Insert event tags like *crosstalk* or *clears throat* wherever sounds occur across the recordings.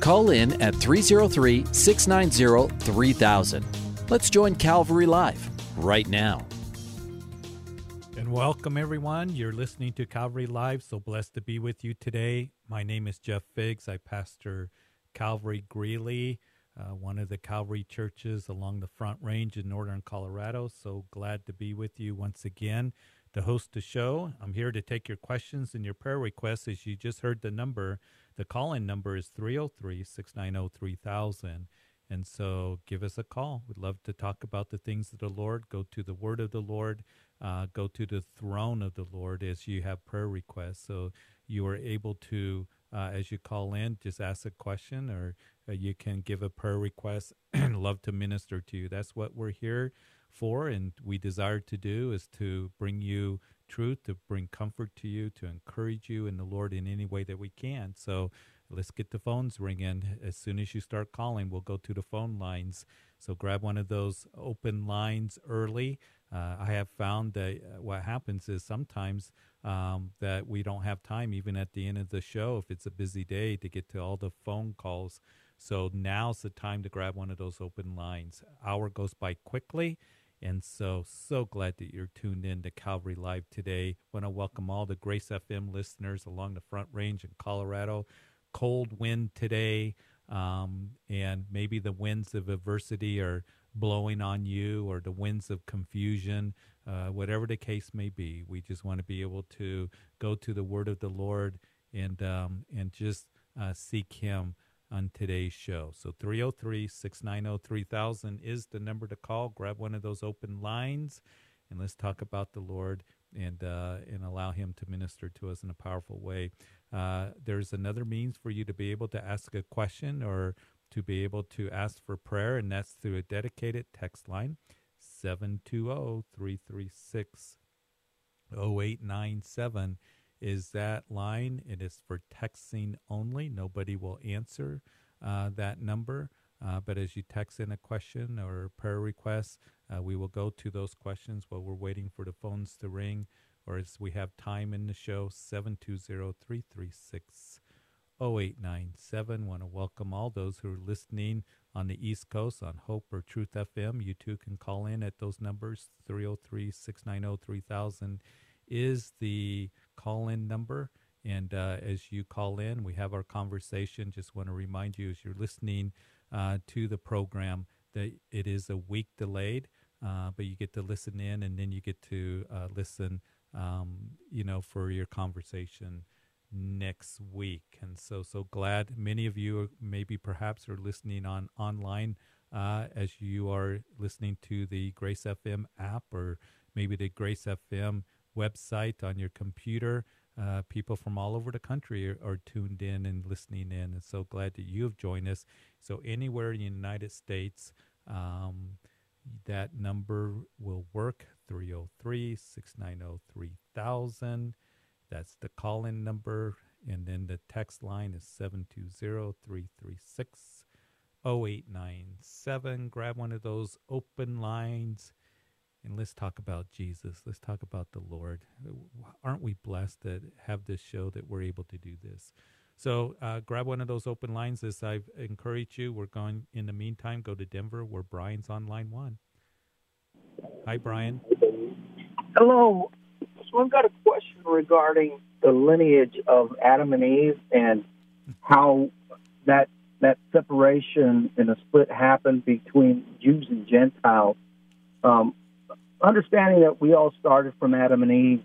Call in at 303 690 3000. Let's join Calvary Live right now. And welcome, everyone. You're listening to Calvary Live. So blessed to be with you today. My name is Jeff Biggs. I pastor Calvary Greeley, uh, one of the Calvary churches along the Front Range in northern Colorado. So glad to be with you once again to host the show. I'm here to take your questions and your prayer requests. As you just heard the number, the call in number is 303 690 3000. And so give us a call. We'd love to talk about the things of the Lord. Go to the word of the Lord. Uh, go to the throne of the Lord as you have prayer requests. So you are able to, uh, as you call in, just ask a question or uh, you can give a prayer request *clears throat* and love to minister to you. That's what we're here for and we desire to do is to bring you truth, to bring comfort to you, to encourage you in the Lord in any way that we can. So let's get the phones ringing. As soon as you start calling, we'll go to the phone lines. So grab one of those open lines early. Uh, I have found that uh, what happens is sometimes um, that we don't have time, even at the end of the show, if it's a busy day, to get to all the phone calls. So now's the time to grab one of those open lines. Hour goes by quickly. And so, so glad that you're tuned in to Calvary Live today. Want to welcome all the Grace FM listeners along the Front Range in Colorado. Cold wind today, um, and maybe the winds of adversity are blowing on you, or the winds of confusion. Uh, whatever the case may be, we just want to be able to go to the Word of the Lord and um, and just uh, seek Him on today's show. So 303 690 3000 is the number to call. Grab one of those open lines and let's talk about the Lord and, uh, and allow Him to minister to us in a powerful way. Uh, there's another means for you to be able to ask a question or to be able to ask for prayer, and that's through a dedicated text line 720 336 0897 is that line. It is for texting only. Nobody will answer uh, that number. Uh, but as you text in a question or prayer request, uh, we will go to those questions while we're waiting for the phones to ring or as we have time in the show, 720 336 0897. Want to welcome all those who are listening on the East Coast on Hope or Truth FM. You too can call in at those numbers 303 690 3000 is the call in number. And uh, as you call in, we have our conversation. Just want to remind you as you're listening uh, to the program that it is a week delayed, uh, but you get to listen in and then you get to uh, listen, um, you know, for your conversation next week. And so, so glad many of you maybe perhaps are listening on online uh, as you are listening to the Grace FM app or maybe the Grace FM website on your computer. Uh, people from all over the country are, are, tuned in and listening in, and so glad that you have joined us. So, anywhere in the United States, um, that number will work 303 690 3000. That's the call in number. And then the text line is 720 336 0897. Grab one of those open lines and let's talk about Jesus. Let's talk about the Lord. Aren't we blessed to have this show that we're able to do this? So uh, grab one of those open lines as I've encouraged you. We're going, in the meantime, go to Denver where Brian's on line one. Hi, Brian. Hello. So I've got a question regarding the lineage of Adam and Eve and how that that separation and the split happened between Jews and Gentiles. Um, understanding that we all started from Adam and Eve,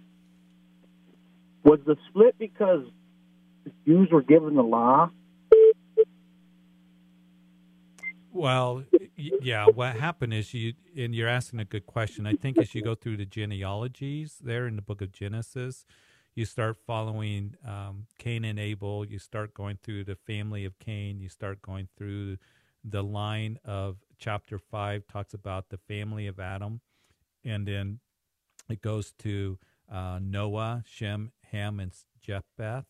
was the split because the Jews were given the law? Well, yeah. What happened is you, and you're asking a good question. I think as you go through the genealogies there in the book of Genesis, you start following um, Cain and Abel. You start going through the family of Cain. You start going through the line of chapter five talks about the family of Adam, and then it goes to uh, Noah, Shem, Ham, and Japheth,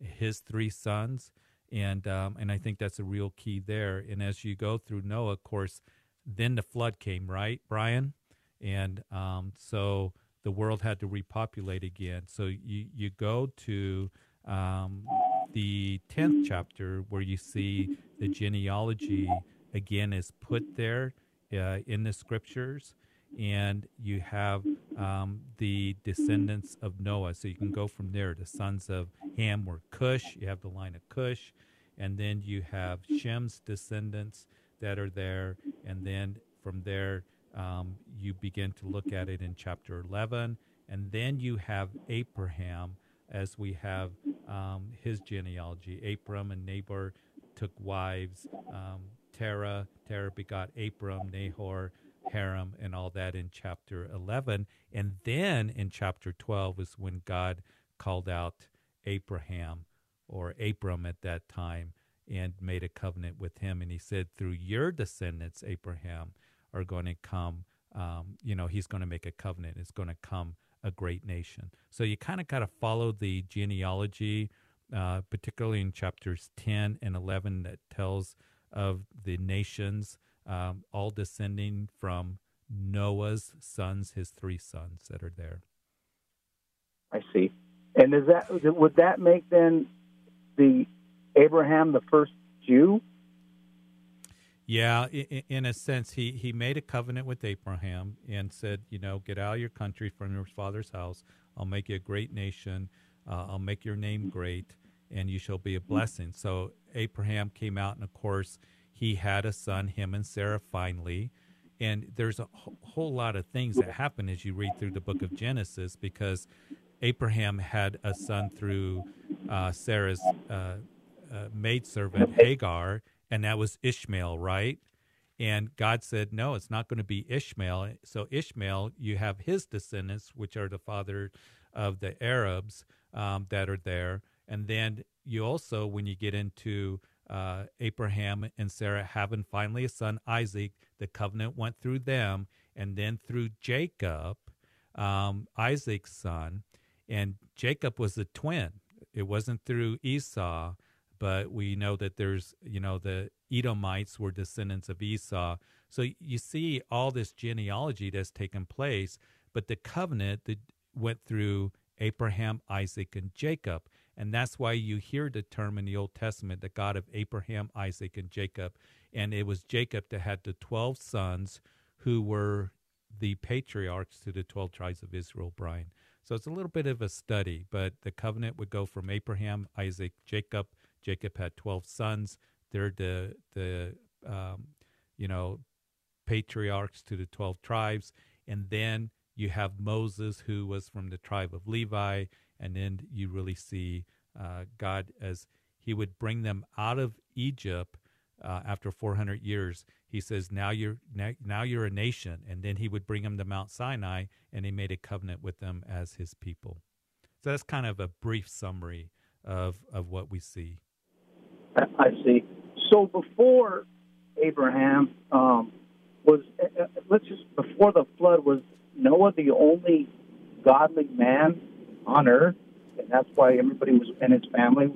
his three sons, and um, and I think that's a real key there. And as you go through Noah, of course, then the flood came, right, Brian, and um, so the world had to repopulate again. So you you go to um, the tenth chapter where you see the genealogy again is put there uh, in the scriptures and you have um, the descendants of Noah. So you can go from there. The sons of Ham were Cush. You have the line of Cush. And then you have Shem's descendants that are there. And then from there, um, you begin to look at it in chapter 11. And then you have Abraham, as we have um, his genealogy. Abram and Nahor took wives. Um, Terah, Terah begot Abram, Nahor, Haran and all that in chapter 11. And then in chapter 12 is when God called out Abraham or Abram at that time and made a covenant with him. And he said, Through your descendants, Abraham, are going to come, um, you know, he's going to make a covenant. It's going to come a great nation. So you kind of got to follow the genealogy, uh, particularly in chapters 10 and 11, that tells of the nations um, all descending from Noah's sons, his three sons that are there. I see. And is that would that make then the Abraham the first Jew? Yeah, in, in, a sense, he, he made a covenant with Abraham and said, you know, get out of your country from your father's house. I'll make you a great nation. Uh, I'll make your name great, and you shall be a blessing. So Abraham came out, and of course, he had a son, him and Sarah finally. And there's a whole lot of things that happen as you read through the book of Genesis because Abraham had a son through uh, Sarah's uh, uh, maidservant Hagar, and that was Ishmael, right? And God said, No, it's not going to be Ishmael. So, Ishmael, you have his descendants, which are the father of the Arabs um, that are there. And then you also, when you get into uh, Abraham and Sarah having finally a son, Isaac. The covenant went through them and then through Jacob, um, Isaac's son. And Jacob was a twin. It wasn't through Esau, but we know that there's, you know, the Edomites were descendants of Esau. So you see all this genealogy that's taken place, but the covenant that went through Abraham, Isaac, and Jacob. And that's why you hear the term in the Old Testament, the God of Abraham, Isaac, and Jacob. And it was Jacob that had the 12 sons who were the patriarchs to the 12 tribes of Israel, Brian. So it's a little bit of a study, but the covenant would go from Abraham, Isaac, Jacob. Jacob had 12 sons. They're the, the um, you know, patriarchs to the 12 tribes. And then you have Moses, who was from the tribe of Levi, and then you really see uh, God as He would bring them out of Egypt uh, after 400 years. He says, "Now you're now, you're a nation," and then He would bring them to Mount Sinai, and He made a covenant with them as His people. So that's kind of a brief summary of of what we see. I see. So before Abraham um, was, uh, uh let's just before the flood was Noah the only godly man on Earth, and that's why everybody was and his family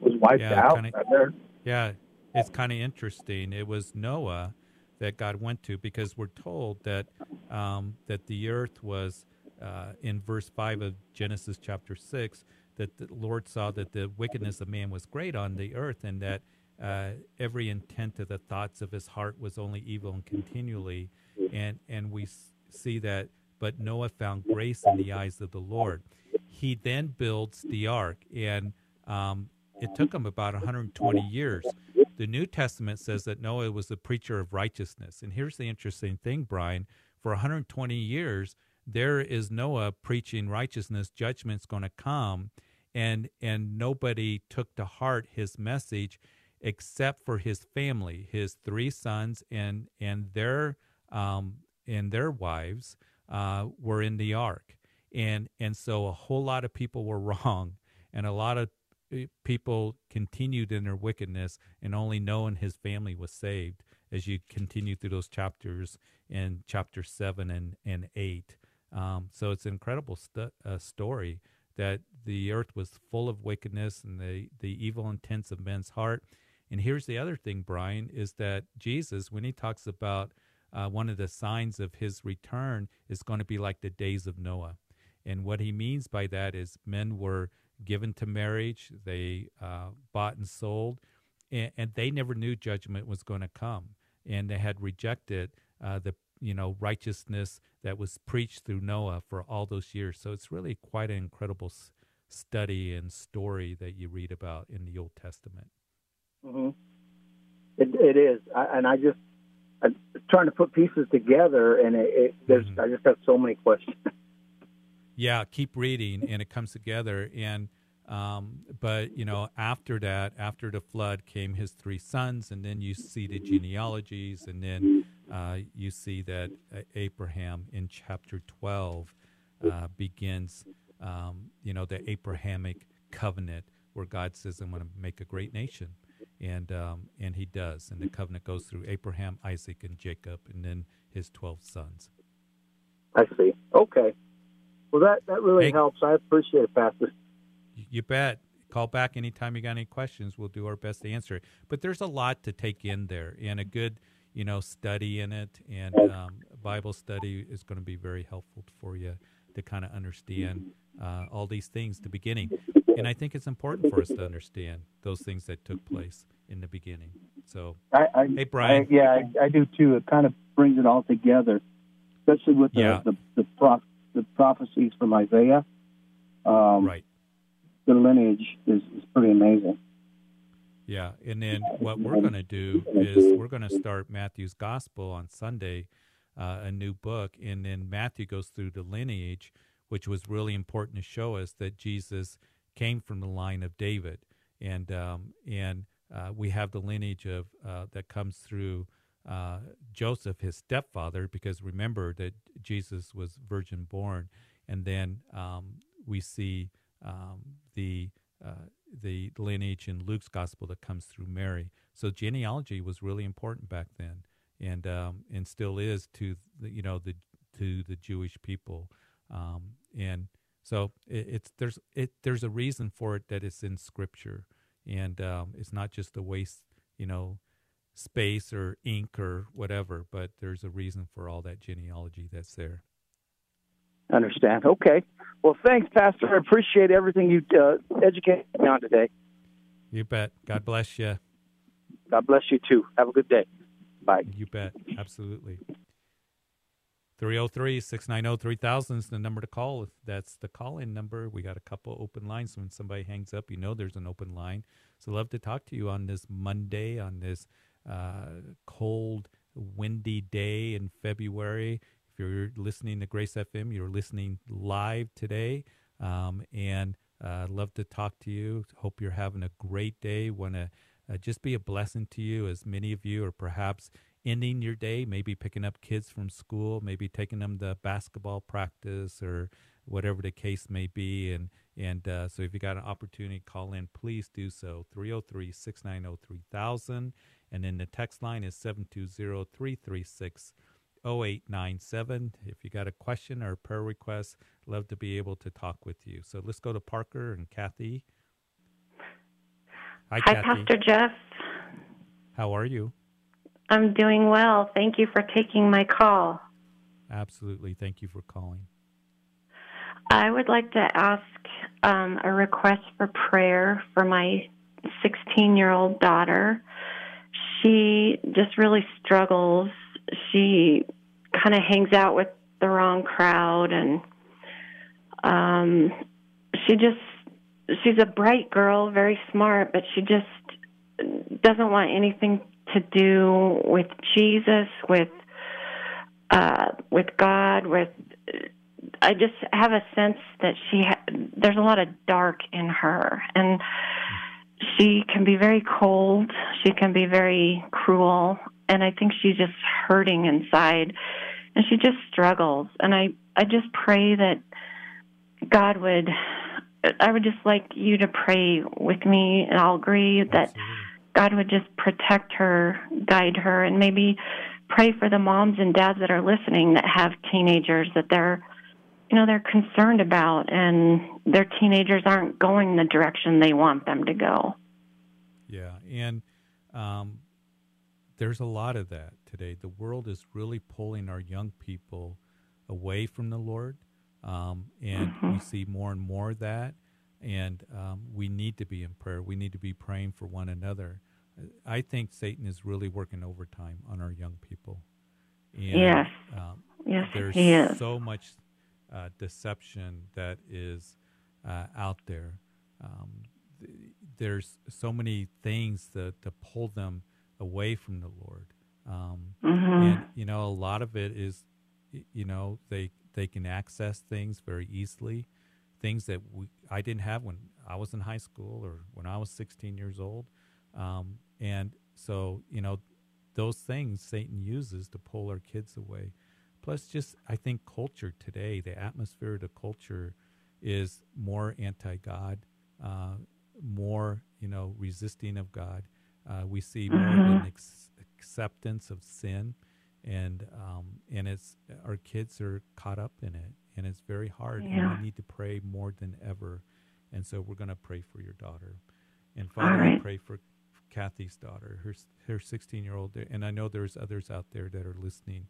was wiped yeah, out. Kinda, yeah, it's kind of interesting. It was Noah that God went to because we're told that um, that the earth was uh, in verse five of Genesis chapter six that the Lord saw that the wickedness of man was great on the earth and that uh, every intent of the thoughts of his heart was only evil and continually, and and we see that. But Noah found grace in the eyes of the Lord he then builds the ark, and um, it took him about 120 years. The New Testament says that Noah was the preacher of righteousness. And here's the interesting thing, Brian for 120 years, there is Noah preaching righteousness, judgment's going to come. And, and nobody took to heart his message except for his family, his three sons and, and, their, um, and their wives uh, were in the ark and and so a whole lot of people were *laughs* wrong, and a lot of eh, people continued in their wickedness, and only Noah and his family was saved. As you continue through those chapters in chapter seven and and eight, um, so it's an incredible stu- uh, story that the earth was full of wickedness and the the evil intents of men's heart. And here's the other thing, Brian, is that Jesus, when he talks about uh, one of the signs of his return, is going to be like the days of Noah. And what he means by that is men were given to marriage, they uh, bought and sold, and, and, they never knew judgment was going to come. And they had rejected uh, the you know righteousness that was preached through Noah for all those years. So it's really quite an incredible s- study and story that you read about in the Old Testament. Mm-hmm. It, it is, I, and I just I'm trying to put pieces together, and it, it, there's mm-hmm. I just have so many questions. *laughs* yeah, keep reading, and it comes together. And um, but you know, after that, after the flood, came his three sons, and then you see the genealogies, and then uh, you see that uh, Abraham in chapter twelve uh, begins, um, you know, the Abrahamic covenant, where God says, "I'm going to make a great nation." and um, and he does, and the covenant goes through Abraham, Isaac, and Jacob, and then his twelve sons. I see. Okay. Well, that that really hey, helps. I appreciate it, Pastor. You bet. Call back anytime you got any questions. We'll do our best to answer it. But there's a lot to take in there, and a good you know study in it, and um, Bible study is going to be very helpful for you to kind of understand uh, all these things. The beginning, and I think it's important for us to understand those things that took place in the beginning. So, I, I, hey, Brian. I, yeah, I, do too. It kind of brings it all together, especially with the yeah. the, the, prof, the prophecies from Isaiah. Um, right. The lineage is, is pretty amazing. Yeah, and then what we're going to do is we're going to start Matthew's Gospel on Sunday, uh, a new book, and then Matthew goes through the lineage, which was really important to show us that Jesus came from the line of David, and um, and uh, we have the lineage of uh, that comes through uh, Joseph, his stepfather, because remember that Jesus was virgin born, and then um, we see um, the uh, the lineage in Luke's gospel that comes through Mary. So genealogy was really important back then, and um, and still is to the, you know the to the Jewish people, um, and so it, it's there's it there's a reason for it that it's in Scripture, and um, it's not just a waste, you know, space or ink or whatever. But there's a reason for all that genealogy that's there. Understand? Okay. Well, thanks, Pastor. I appreciate everything you uh, educated me on today. You bet. God bless you. God bless you too. Have a good day. Bye. You bet. Absolutely. 303 690 3000 is the number to call. If that's the call in number, we got a couple open lines. When somebody hangs up, you know there's an open line. So, love to talk to you on this Monday, on this cold, windy day in February. If you're listening to Grace FM, you're listening live today. Um, and uh, love to talk to you. Hope you're having a great day. Want to uh, just be a blessing to you, as many of you are perhaps ending your day, maybe picking up kids from school, maybe taking them to basketball practice or whatever the case may be. And and uh, so if you got an opportunity call in, please do so. 303 690 3000. And then the text line is 720 336 0897. If you got a question or a prayer request, love to be able to talk with you. So let's go to Parker and Kathy. Hi, Hi Kathy. Pastor Jeff. How are you? I'm doing well. Thank you for taking my call. Absolutely. Thank you for calling. I would like to ask um, a request for prayer for my 16 year old daughter. She just really struggles. She kind of hangs out with the wrong crowd and um, she just she's a bright girl, very smart, but she just doesn't want anything to do with Jesus, with uh, with God, with. I just have a sense that she ha- there's a lot of dark in her, and she can be very cold. She can be very cruel, and I think she's just hurting inside, and she just struggles. And I I just pray that God would, I would just like you to pray with me, and I'll agree that God would just protect her, guide her, and maybe pray for the moms and dads that are listening that have teenagers that they're you know they're concerned about and their teenagers aren't going the direction they want them to go yeah and um, there's a lot of that today the world is really pulling our young people away from the lord um, and mm-hmm. we see more and more of that and um, we need to be in prayer we need to be praying for one another I think Satan is really working overtime on our young people. And, yes. Um, yes, there's he is. so much uh, deception that is uh, out there. Um, th- there's so many things that to pull them away from the Lord. Um, mm-hmm. And you know, a lot of it is, you know, they they can access things very easily, things that we, I didn't have when I was in high school or when I was 16 years old. Um, and so, you know, those things Satan uses to pull our kids away. Plus, just I think culture today, the atmosphere of the culture is more anti God, uh, more, you know, resisting of God. Uh, we see more mm-hmm. of an ex- acceptance of sin. And um, and it's our kids are caught up in it, and it's very hard. Yeah. And we need to pray more than ever, and so we're going to pray for your daughter, and Father, right. we pray for Kathy's daughter, her her 16 year old, and I know there's others out there that are listening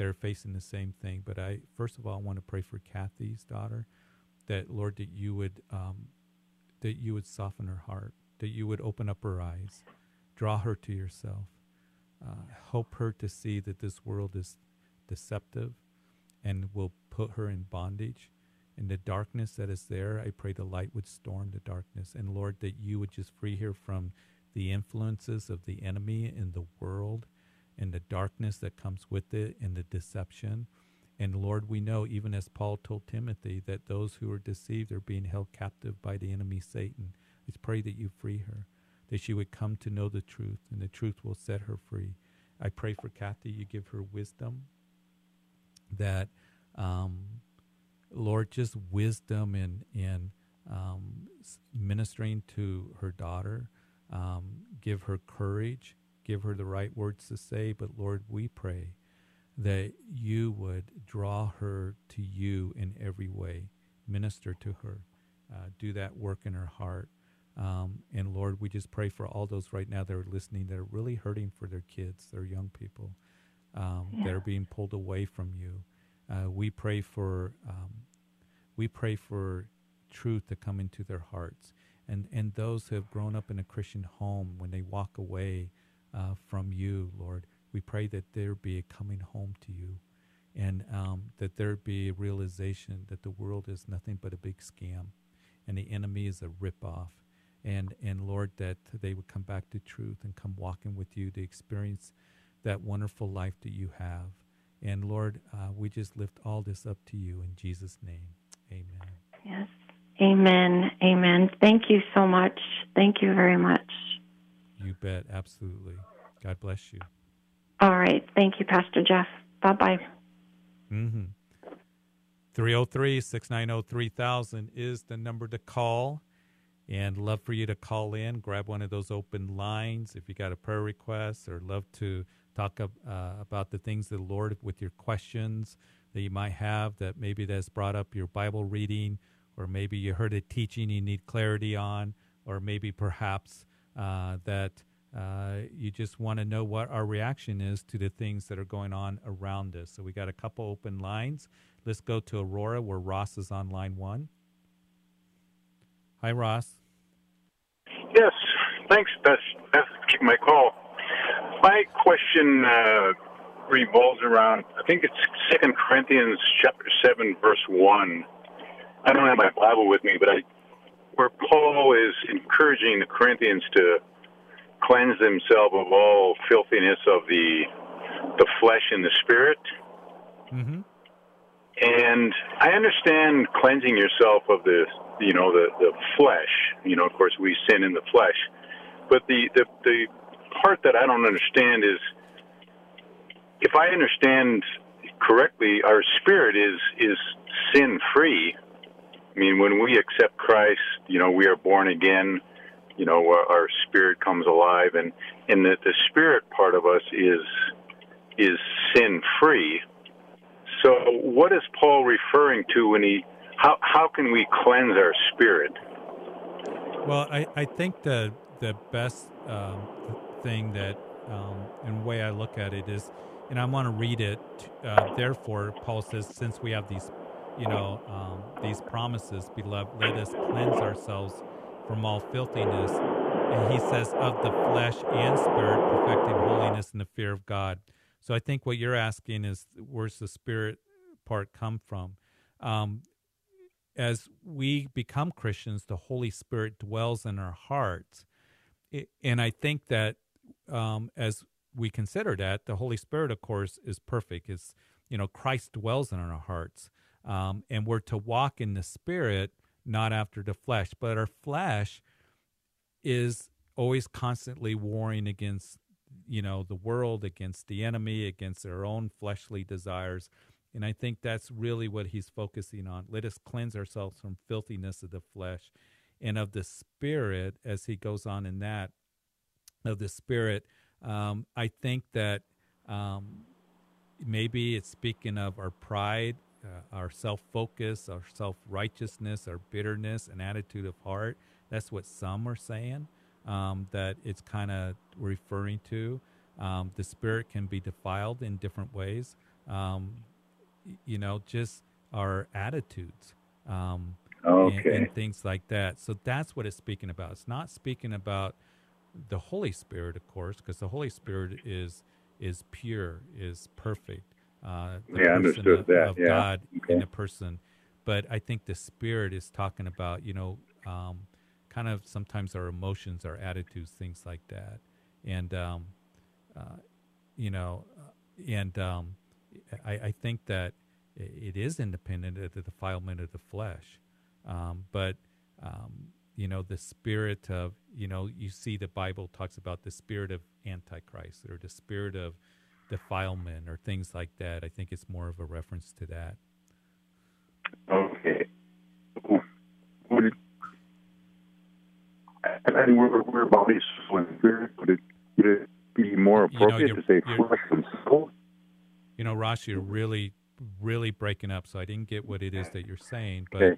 that are facing the same thing. But I first of all I want to pray for Kathy's daughter, that Lord that you would um, that you would soften her heart, that you would open up her eyes, draw her to yourself, uh, help her to see that this world is deceptive, and will put her in bondage. In the darkness that is there, I pray the light would storm the darkness. And Lord, that you would just free her from the influences of the enemy in the world and the darkness that comes with it and the deception. And Lord, we know, even as Paul told Timothy, that those who are deceived are being held captive by the enemy Satan. I pray that you free her, that she would come to know the truth, and the truth will set her free. I pray for Kathy, you give her wisdom, that, um, Lord, just wisdom in, in um, ministering to her daughter um, give her courage, give her the right words to say. But Lord, we pray that you would draw her to you in every way, minister to her, uh, do that work in her heart. Um, and Lord, we just pray for all those right now that are listening that are really hurting for their kids, their young people um, yeah. that are being pulled away from you. Uh, we pray for um, we pray for truth to come into their hearts and, and those who have grown up in a Christian home, when they walk away uh, from you, Lord, we pray that there be a coming home to you and um, that there be a realization that the world is nothing but a big scam and the enemy is a ripoff. And, and Lord, that they would come back to truth and come walking with you to experience that wonderful life that you have. And Lord, uh, we just lift all this up to you in Jesus' name. Amen. Yes. Amen. Amen. Thank you so much. Thank you very much. You bet. Absolutely. God bless you. All right. Thank you, Pastor Jeff. Bye bye. Mm-hmm. 303 690 3000 is the number to call. And love for you to call in, grab one of those open lines if you got a prayer request, or love to talk uh, about the things of the Lord with your questions that you might have that maybe that's brought up your Bible reading or maybe you heard a teaching you need clarity on, or maybe perhaps that uh, you just want to know what our reaction is to the things that are going on around us. So we got a couple open lines. Let's go to Aurora, where Ross is on line one. Hi, Ross. Yes, thanks, Beth, Beth my call. My question uh, revolves around, I think it's Second Corinthians chapter 7, verse 1 I don't have my Bible with me, but I where Paul is encouraging the Corinthians to cleanse themselves of all filthiness of the the flesh and the spirit. Mm-hmm. And I understand cleansing yourself of the you know the the flesh. You know, of course, we sin in the flesh, but the the the part that I don't understand is if I understand correctly, our spirit is is sin free mean, when we accept Christ, you know, we are born again. You know, our, spirit comes alive, and and the, the spirit part of us is is sin free. So, what is Paul referring to when he? How how can we cleanse our spirit? Well, I, I think the the best um, thing that, um, the way I look at it is, and I want to read it. Uh, Therefore, Paul says, since we have these, you know, um, these promises, beloved, let us cleanse ourselves from all filthiness. And he says, of the flesh and spirit, perfecting holiness in the fear of God. So I think what you're asking is, where's the spirit part come from? Um, as we become Christians, the Holy Spirit dwells in our hearts. And I think that um, as we consider that, the Holy Spirit, of course, is perfect. Is you know Christ dwells in our hearts, um, and we're to walk in the Spirit, not after the flesh. But our flesh is always constantly warring against you know the world, against the enemy, against our own fleshly desires. And I think that's really what he's focusing on. Let us cleanse ourselves from filthiness of the flesh and of the spirit as he goes on in that of the spirit um, i think that um, maybe it's speaking of our pride uh, our self-focus our self-righteousness our bitterness and attitude of heart that's what some are saying um, that it's kind of referring to um, the spirit can be defiled in different ways um, you know just our attitudes um, okay. and, and, things like that. So that's what it's speaking about. It's not speaking about the Holy Spirit, of course, because the Holy Spirit is is pure, is perfect. Uh, yeah, I understood of, that. Of yeah. God okay. in a person, but I think the Spirit is talking about you know um, kind of sometimes our emotions, our attitudes, things like that, and um, uh, you know, uh, and um, I, I think that it is independent of the defilement of the flesh. Um, but um, you know, the spirit of you know, you see the Bible talks about the spirit of antichrist or the spirit of defilement or things like that. I think it's more of a reference to that. Okay. Would it, and we're, we're bodies and spirit. Would it, would it be more appropriate you know, to say flesh and soul? You know, Ross, you're really, really breaking up, so I didn't get what it is that you're saying. But okay.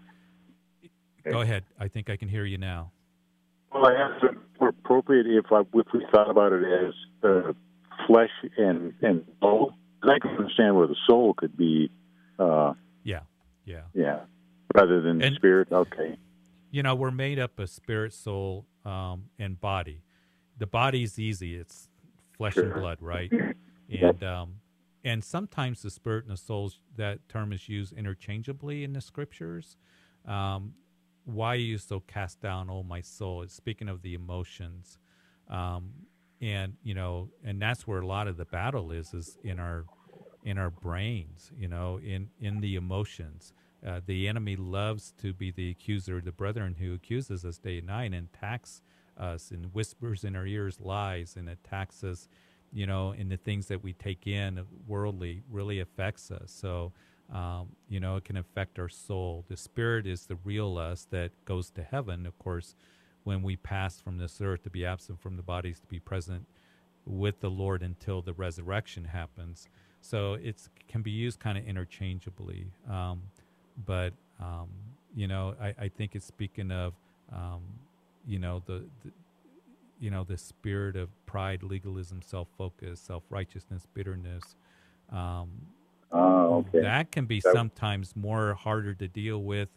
Go ahead. I think I can hear you now. Well, I asked appropriate if I, if we thought about it as uh, flesh and and soul. I can understand where the soul could be. Uh, yeah, yeah, yeah. Rather than and, spirit. Okay. You know, we're made up of spirit, soul, um, and body. The body's easy; it's flesh sure. and blood, right? *laughs* and um, and sometimes the spirit and the soul that term is used interchangeably in the scriptures. Um, why are you so cast down, oh my soul? It's speaking of the emotions, um, and you know, and that's where a lot of the battle is, is in our in our brains, you know, in in the emotions. Uh, the enemy loves to be the accuser the brethren who accuses us day and night and attacks us and whispers in our ears lies and attacks us, you know, in the things that we take in worldly really affects us. So um, you know, it can affect our soul. The spirit is the real us that goes to heaven, of course, when we pass from this earth to be absent from the bodies, to be present with the Lord until the resurrection happens. So it can be used kind of interchangeably. Um, but, um, you know, I, I, think it's speaking of, um, you know, the, the you know, the spirit of pride, legalism, self focus, self righteousness, bitterness, um, Oh, okay. That can be sometimes more harder to deal with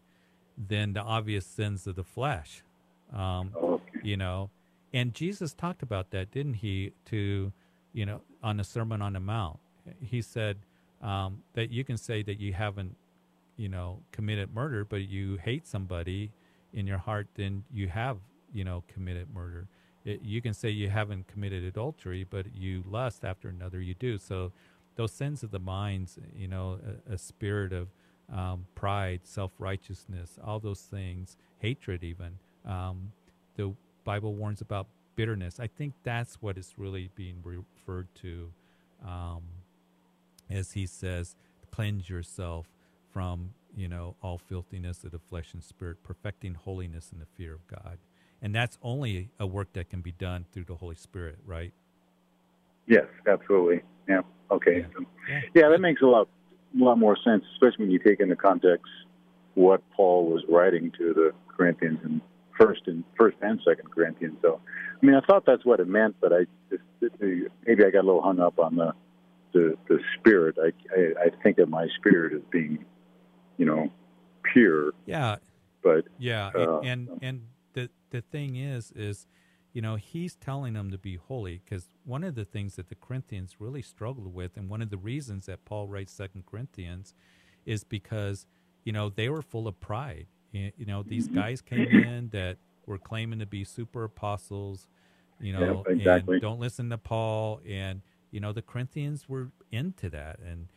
than the obvious sins of the flesh. Um, okay. You know, and Jesus talked about that, didn't he? To you know, on the Sermon on the Mount, he said um, that you can say that you haven't, you know, committed murder, but you hate somebody in your heart, then you have, you know, committed murder. It, you can say you haven't committed adultery, but you lust after another, you do. So those sins of the minds, you know, a, a spirit of um, pride, self righteousness, all those things, hatred, even. Um, the Bible warns about bitterness. I think that's what is really being referred to um, as he says, cleanse yourself from, you know, all filthiness of the flesh and spirit, perfecting holiness in the fear of God. And that's only a work that can be done through the Holy Spirit, right? Yes, absolutely. Yeah. Okay. Yeah. So, Yeah. that makes a lot, a lot more sense, especially when you take into context what Paul was writing to the Corinthians in first and first and second Corinthians. So, I mean, I thought that's what it meant, but I just maybe I got a little hung up on the the, the spirit. I, I I think of my spirit as being, you know, pure, Yeah, but Yeah, Uh, and and, and the the thing is, is you know he's telling them to be holy because one of the things that the Corinthians really struggled with, and one of the reasons that Paul writes Second Corinthians, is because you know they were full of pride. You you know these guys came in that were claiming to be super apostles, you know, exactly. and don't listen to Paul, and you know the Corinthians were into that, and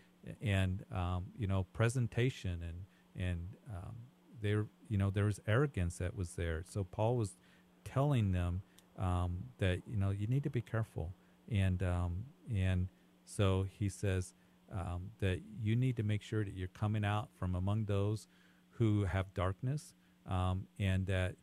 and um, you know presentation and and um, there you know there was arrogance that was there so paul was telling them um, that you know you need to be careful and um, and so he says um, that you need to make sure that you're coming out from among those who have darkness um, and that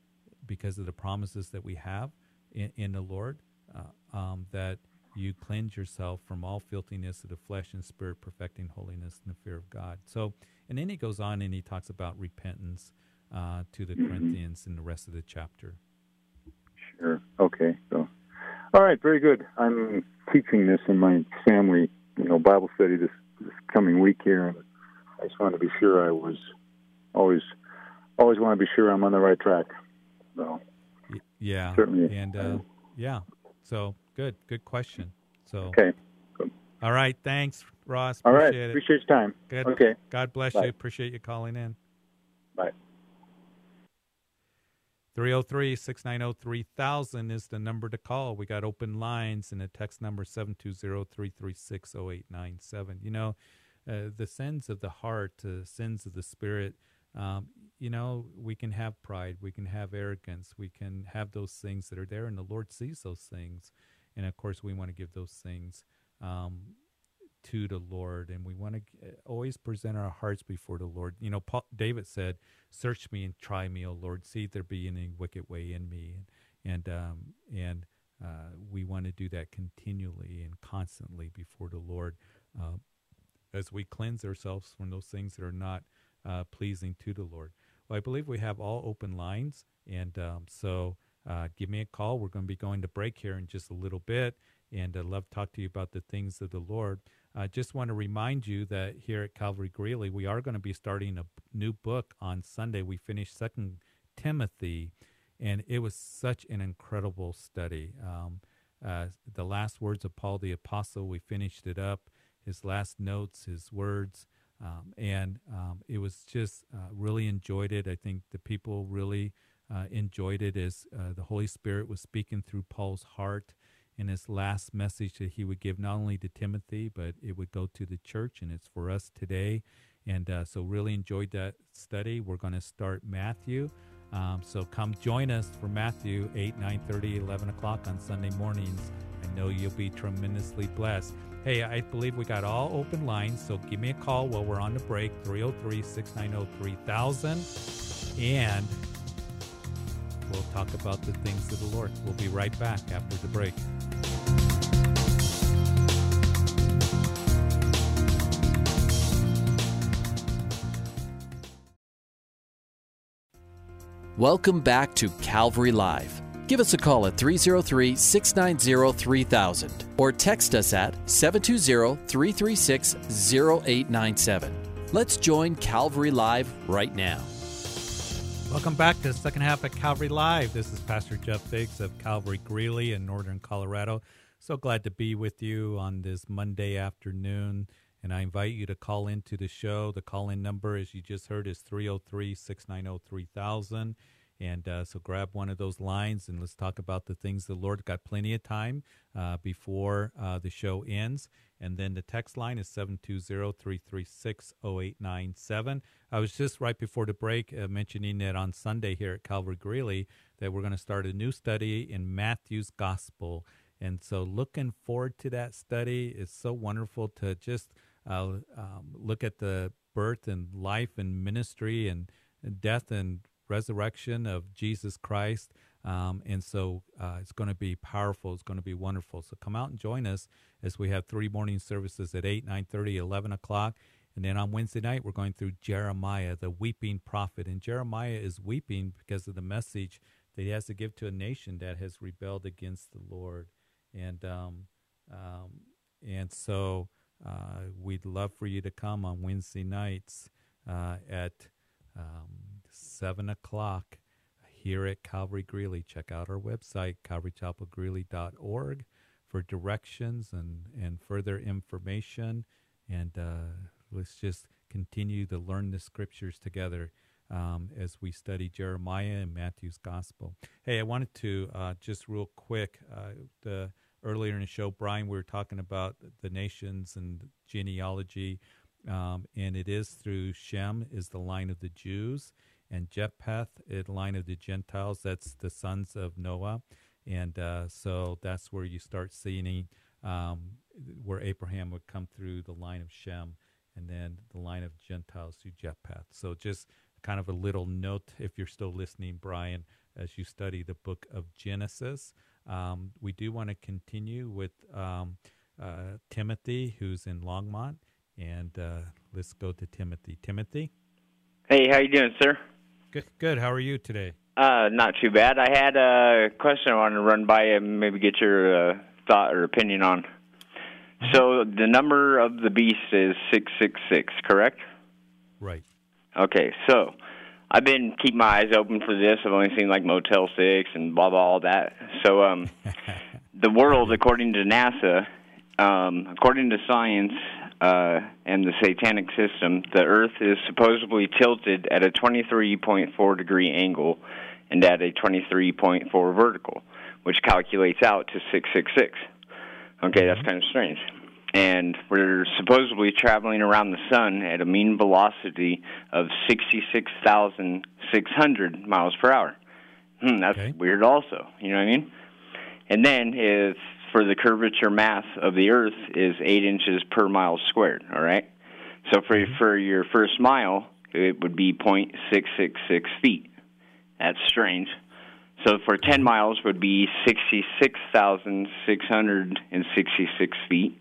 because of the promises that we have in, in the lord uh, um, that you cleanse yourself from all filthiness of the flesh and spirit perfecting holiness in the fear of god so and then he goes on and he talks about repentance uh, to the Corinthians in the rest of the chapter. Sure. Okay. So, all right. Very good. I'm teaching this in my family, you know, Bible study this, this coming week here, and I just wanted to be sure I was always, always want to be sure I'm on the right track. So, Yeah. Certainly. And uh, yeah. So good. Good question. So, okay. all right. Thanks, Ross. All right. Appreciate it. Appreciate your time. Good. Okay. God bless Bye. you. Appreciate you calling in. Bye. 303 690 3000 is the number to call. We got open lines and a text number 720 336 0897. You know, uh, the sins of the heart, the sins of the spirit, um, you know, we can have pride, we can have arrogance, we can have those things that are there, and the Lord sees those things. And of course, we want to give those things um, to the Lord, and we want to always present our hearts before the Lord. You know, Paul, David said, "Search me and try me, O Lord. See if there be any wicked way in me." And and um, and uh, we want to do that continually and constantly before the Lord, uh, as we cleanse ourselves from those things that are not uh, pleasing to the Lord. Well, I believe we have all open lines, and um, so uh, give me a call. We're going to be going to break here in just a little bit, and I'd love to talk to you about the things of the Lord. I just want to remind you that here at Calvary Greeley, we are going to be starting a new book on Sunday. We finished Second Timothy, and it was such an incredible study. Um, uh, the last words of Paul the Apostle, we finished it up. His last notes, his words, um, and um, it was just uh, really enjoyed it. I think the people really uh, enjoyed it as uh, the Holy Spirit was speaking through Paul's heart in his last message that he would give not only to Timothy, but it would go to the church, and it's for us today. And uh, so, really enjoyed that study. We're going to start Matthew. Um, so, come join us for Matthew 8, 9 30, 11 o'clock on Sunday mornings. I know you'll be tremendously blessed. Hey, I believe we got all open lines, so give me a call while we're on the break 303 690 3000. And we'll talk about the things of the Lord. We'll be right back after the break. Welcome back to Calvary Live. Give us a call at 303 690 3000 or text us at 720 336 0897. Let's join Calvary Live right now. Welcome back to the second half of Calvary Live. This is Pastor Jeff Biggs of Calvary Greeley in northern Colorado. So glad to be with you on this Monday afternoon. And I invite you to call into the show. The call in number, as you just heard, is 303 690 3000. And uh, so grab one of those lines and let's talk about the things the Lord got plenty of time uh, before uh, the show ends. And then the text line is 720-336-0897. I was just right before the break uh, mentioning that on Sunday here at Calvary Greeley that we're going to start a new study in Matthew's Gospel. And so looking forward to that study. It's so wonderful to just uh, um, look at the birth and life and ministry and, and death and resurrection of Jesus Christ. Um, and so uh, it's going to be powerful. It's going to be wonderful. So come out and join us as we have three morning services at 8, 9.30, 11 o'clock. And then on Wednesday night, we're going through Jeremiah, the weeping prophet. And Jeremiah is weeping because of the message that he has to give to a nation that has rebelled against the Lord. And um, um, and so uh, we'd love for you to come on Wednesday nights uh, at um, 7 o'clock here at Calvary Greeley. Check out our website, calvarychapelgreeley.org, for directions and, and further information. And uh, let's just continue to learn the scriptures together um, as we study Jeremiah and Matthew's gospel. Hey, I wanted to uh, just real quick, uh, the earlier in the show, Brian, we were talking about the nations and genealogy, um, and it is through Shem is the line of the Jews, and Japheth, the line of the Gentiles. That's the sons of Noah, and uh, so that's where you start seeing um, where Abraham would come through the line of Shem, and then the line of Gentiles through Japheth. So just kind of a little note if you're still listening, Brian, as you study the book of Genesis. Um, we do want to continue with um, uh, Timothy, who's in Longmont, and uh, let's go to Timothy. Timothy. Hey, how you doing, sir? Good. Good. How are you today? Uh, not too bad. I had a question I wanted to run by you and maybe get your uh, thought or opinion on. Mm-hmm. So the number of the beast is six six six, correct? Right. Okay, so I've been keeping my eyes open for this. I've only seen like Motel Six and blah blah all that. So um, *laughs* the world, according to NASA, um, according to science, uh, and the satanic system, the Earth is supposedly tilted at a 23.4 degree angle and at a 23.4 vertical, which calculates out to 666. Okay, that's mm-hmm. kind of strange. And we're supposedly traveling around the sun at a mean velocity of 66,600 miles per hour. Hmm, that's okay. weird, also. You know what I mean? And then if for the curvature mass of the Earth is eight inches per mile squared. All right. So for mm-hmm. for your first mile, it would be point six six six feet. That's strange. So for ten mm-hmm. miles would be sixty six thousand six hundred and sixty six feet.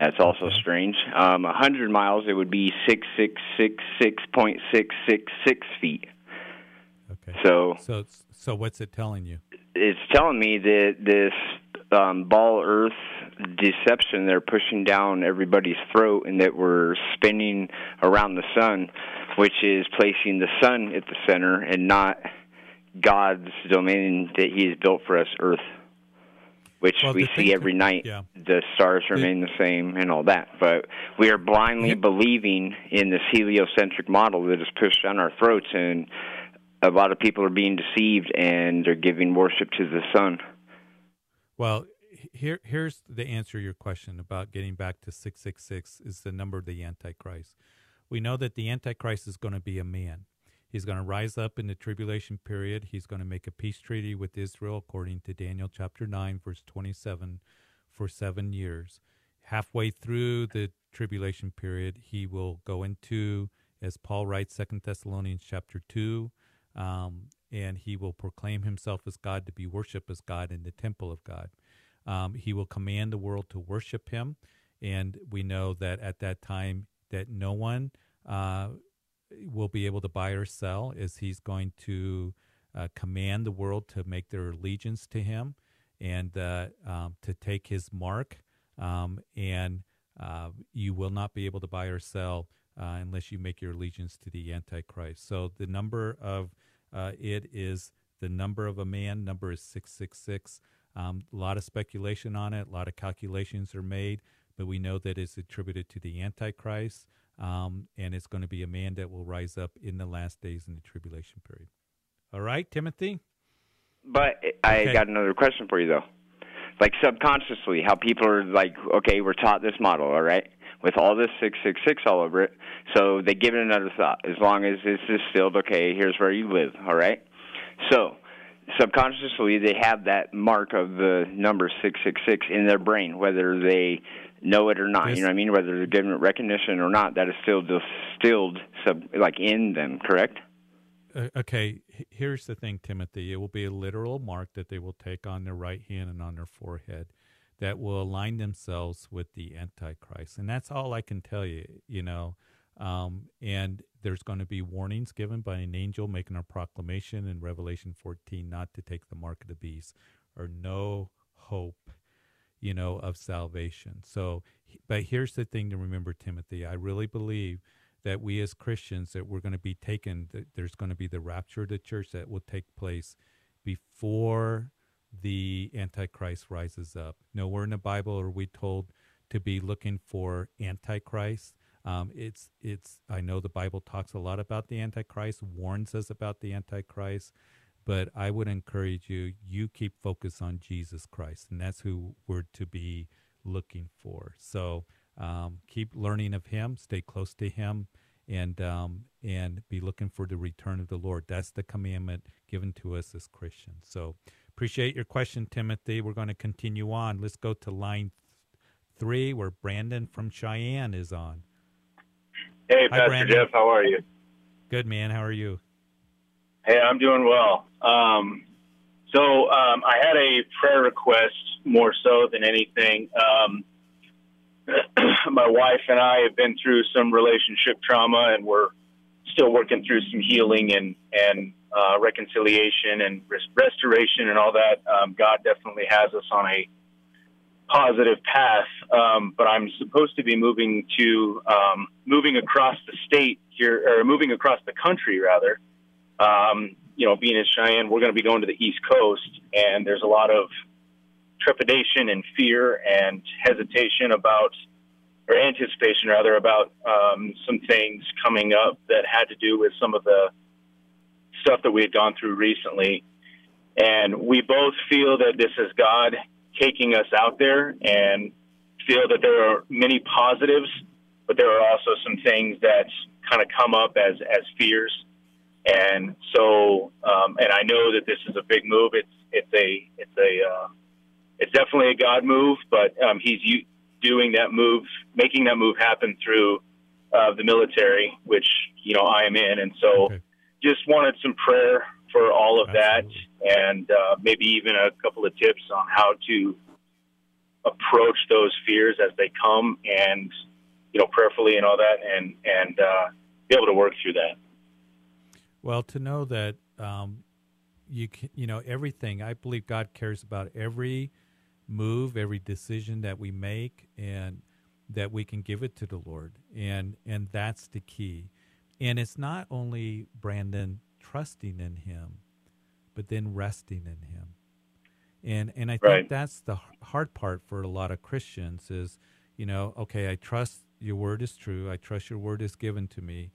That's also strange. Um, a hundred miles, it would be six six six six point six six six feet. Okay. So so so what's it telling you? It's telling me that this um, ball earth deception they're pushing down everybody's throat and that we're spinning around the sun which is placing the sun at the center and not god's domain that he has built for us earth which well, we see every night yeah. the stars remain the same and all that but we are blindly yeah. believing in this heliocentric model that is pushed down our throats and a lot of people are being deceived and they're giving worship to the sun well, here here's the answer to your question about getting back to 666 is the number of the antichrist. We know that the antichrist is going to be a man. He's going to rise up in the tribulation period. He's going to make a peace treaty with Israel according to Daniel chapter 9 verse 27 for 7 years. Halfway through the tribulation period, he will go into as Paul writes 2 Thessalonians chapter 2 um, and he will proclaim himself as God to be worshiped as God in the temple of God. Um, he will command the world to worship him, and we know that at that time that no one uh, will be able to buy or sell, as he's going to uh, command the world to make their allegiance to him and uh, um, to take his mark, um, and uh, you will not be able to buy or sell uh, unless you make your allegiance to the Antichrist. So the number of uh, it is the number of a man. Number is 666. Um, a lot of speculation on it. A lot of calculations are made, but we know that it's attributed to the Antichrist, um, and it's going to be a man that will rise up in the last days in the tribulation period. All right, Timothy? But I okay. got another question for you, though. Like subconsciously, how people are like, okay, we're taught this model, all right? with all this 666 all over it. So they give it another thought. As long as it's distilled, okay, here's where you live, all right? So subconsciously they have that mark of the number 666 in their brain whether they know it or not yes. you know what i mean whether they're given it recognition or not that is still distilled sub like in them correct uh, okay here's the thing timothy it will be a literal mark that they will take on their right hand and on their forehead that will align themselves with the antichrist and that's all i can tell you you know um, and there's going to be warnings given by an angel making a proclamation in Revelation 14 not to take the mark of the beast or no hope, you know, of salvation. So, but here's the thing to remember, Timothy. I really believe that we as Christians that we're going to be taken. That there's going to be the rapture of the church that will take place before the Antichrist rises up. Nowhere in the Bible are we told to be looking for Antichrist um, it's it's. I know the Bible talks a lot about the Antichrist, warns us about the Antichrist, but I would encourage you. You keep focus on Jesus Christ, and that's who we're to be looking for. So um, keep learning of Him, stay close to Him, and um, and be looking for the return of the Lord. That's the commandment given to us as Christians. So appreciate your question, Timothy. We're going to continue on. Let's go to line three, where Brandon from Cheyenne is on. Hey, Hi, Pastor Brandon. Jeff, how are you? Good, man. How are you? Hey, I'm doing well. Um, so um, I had a prayer request more so than anything. Um, *clears throat* my wife and I have been through some relationship trauma, and we're still working through some healing and and uh, reconciliation and res- restoration and all that. Um, God definitely has us on a positive path. Um, but I'm supposed to be moving to um, moving across the state here, or moving across the country rather. Um, you know, being in Cheyenne, we're going to be going to the East Coast, and there's a lot of trepidation and fear and hesitation about, or anticipation rather, about um, some things coming up that had to do with some of the stuff that we had gone through recently. And we both feel that this is God taking us out there and feel that there are many positives, but there are also some things that kind of come up as as fears. And so, um, and I know that this is a big move. It's it's a it's a uh, it's definitely a God move, but um, he's u- doing that move, making that move happen through uh, the military, which you know I am in, and so okay. just wanted some prayer for all of Absolutely. that, and uh, maybe even a couple of tips on how to approach those fears as they come, and you know, prayerfully and all that, and and uh, be able to work through that. Well, to know that um, you can, you know everything. I believe God cares about every move, every decision that we make, and that we can give it to the Lord, and and that's the key. And it's not only Brandon trusting in Him, but then resting in Him. And and I think right. that's the hard part for a lot of Christians is, you know, okay, I trust your word is true. I trust your word is given to me,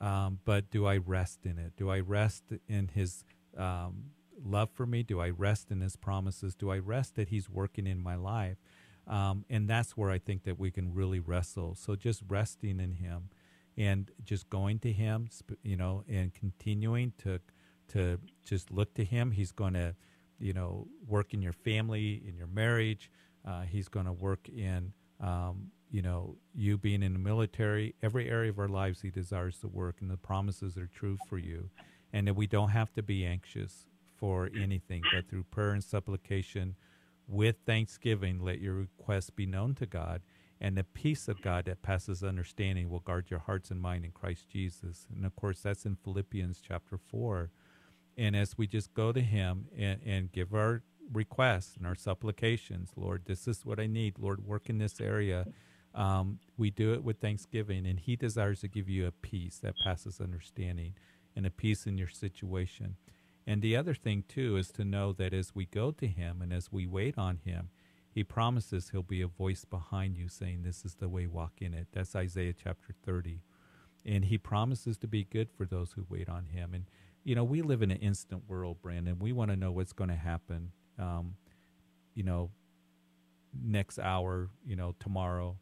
um, but do I rest in it? Do I rest in His um, love for me? Do I rest in His promises? Do I rest that He's working in my life? Um, and that's where I think that we can really wrestle. So just resting in Him and just going to him, you know, and continuing to to just look to him. He's going to, you know, work in your family, in your marriage. Uh, he's going to work in, um, you know, you being in the military. Every area of our lives, he desires to work, and the promises are true for you, and that we don't have to be anxious for anything, but through prayer and supplication, with thanksgiving, let your requests be known to God and the peace of God that passes understanding will guard your hearts and mind in Christ Jesus. And of course, that's in Philippians chapter 4. And as we just go to Him and, and give our requests and our supplications, Lord, this is what I need. Lord, work in this area. Um, we do it with thanksgiving, and He desires to give you a peace that passes understanding and a peace in your situation. And the other thing, too, is to know that as we go to Him and as we wait on Him, he promises he'll be a voice behind you saying, This is the way, walk in it. That's Isaiah chapter 30. And he promises to be good for those who wait on him. And, you know, we live in an instant world, Brandon. We want to know what's going to happen, um, you know, next hour, you know, tomorrow.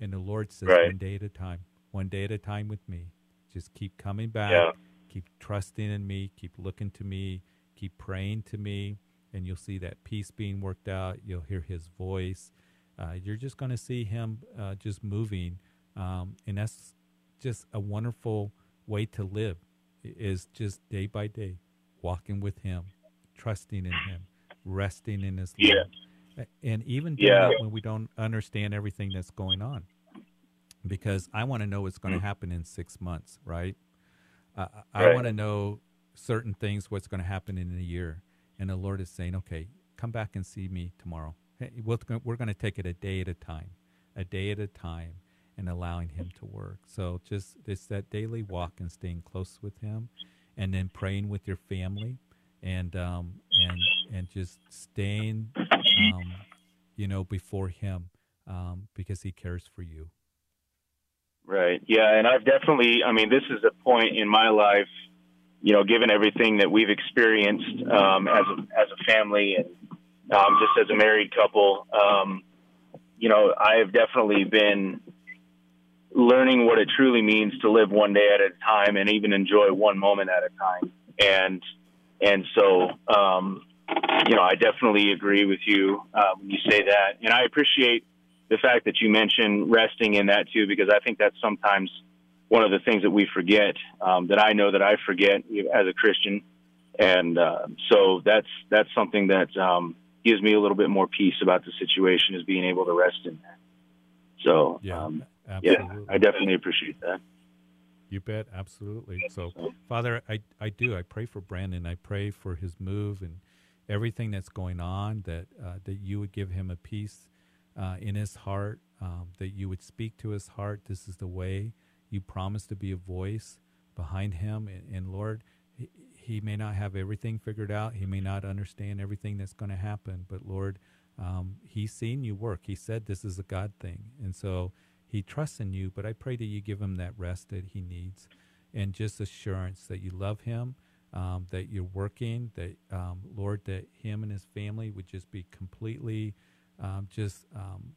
And the Lord says, right. one day at a time, one day at a time with me. Just keep coming back, yeah. Keep trusting in me, keep looking to me, keep praying to me, and you'll see that peace being worked out. You'll hear His voice. Uh, you're just going to see Him uh, just moving, um, and that's just a wonderful way to live. Is just day by day, walking with Him, trusting in Him, resting in His love, Yeah. and even doing Yeah. when we don't understand everything that's going on. Because I want to know what's going to happen in six months, right? I Right. want to know certain things, what's going to happen in a year. And the Lord is saying, okay, come back and see me tomorrow. Hey, we're going we're going to take it a day at a time, a day at a time, and allowing Him to work. So just it's that daily walk and staying close with Him, and then praying with your family, and um, and and just staying, um, you know, before Him, um, because He cares for you. Right. Yeah, and I've definitely. I mean, this is a point in my life, you know, given everything that we've experienced um, as a, as a family and um, just as a married couple. Um, you know, I have definitely been learning what it truly means to live one day at a time and even enjoy one moment at a time. And and so, um, you know, I definitely agree with you uh, when you say that, and I appreciate the fact that you mentioned resting in that too, because I think that's sometimes one of the things that we forget. Um, that I know that I forget as a Christian, and uh, so that's that's something that um, gives me a little bit more peace about the situation is being able to rest in that. So Yeah, um, yeah, I definitely appreciate that. You bet, absolutely. So, Father, I, I do. I pray for Brandon. I pray for his move and everything that's going on. That uh, that you would give him a peace uh, in his heart. Um, that you would speak to his heart. This is the way. You promise to be a voice behind him. And, and Lord, he, he may not have everything figured out. He may not understand everything that's going to happen. But Lord, um, he's seen you work. He said this is a God thing, and so he trusts in you, but I pray that you give him that rest that he needs and just assurance that you love him, um, that you're working, that, um, Lord, that him and his family would just be completely um, just um,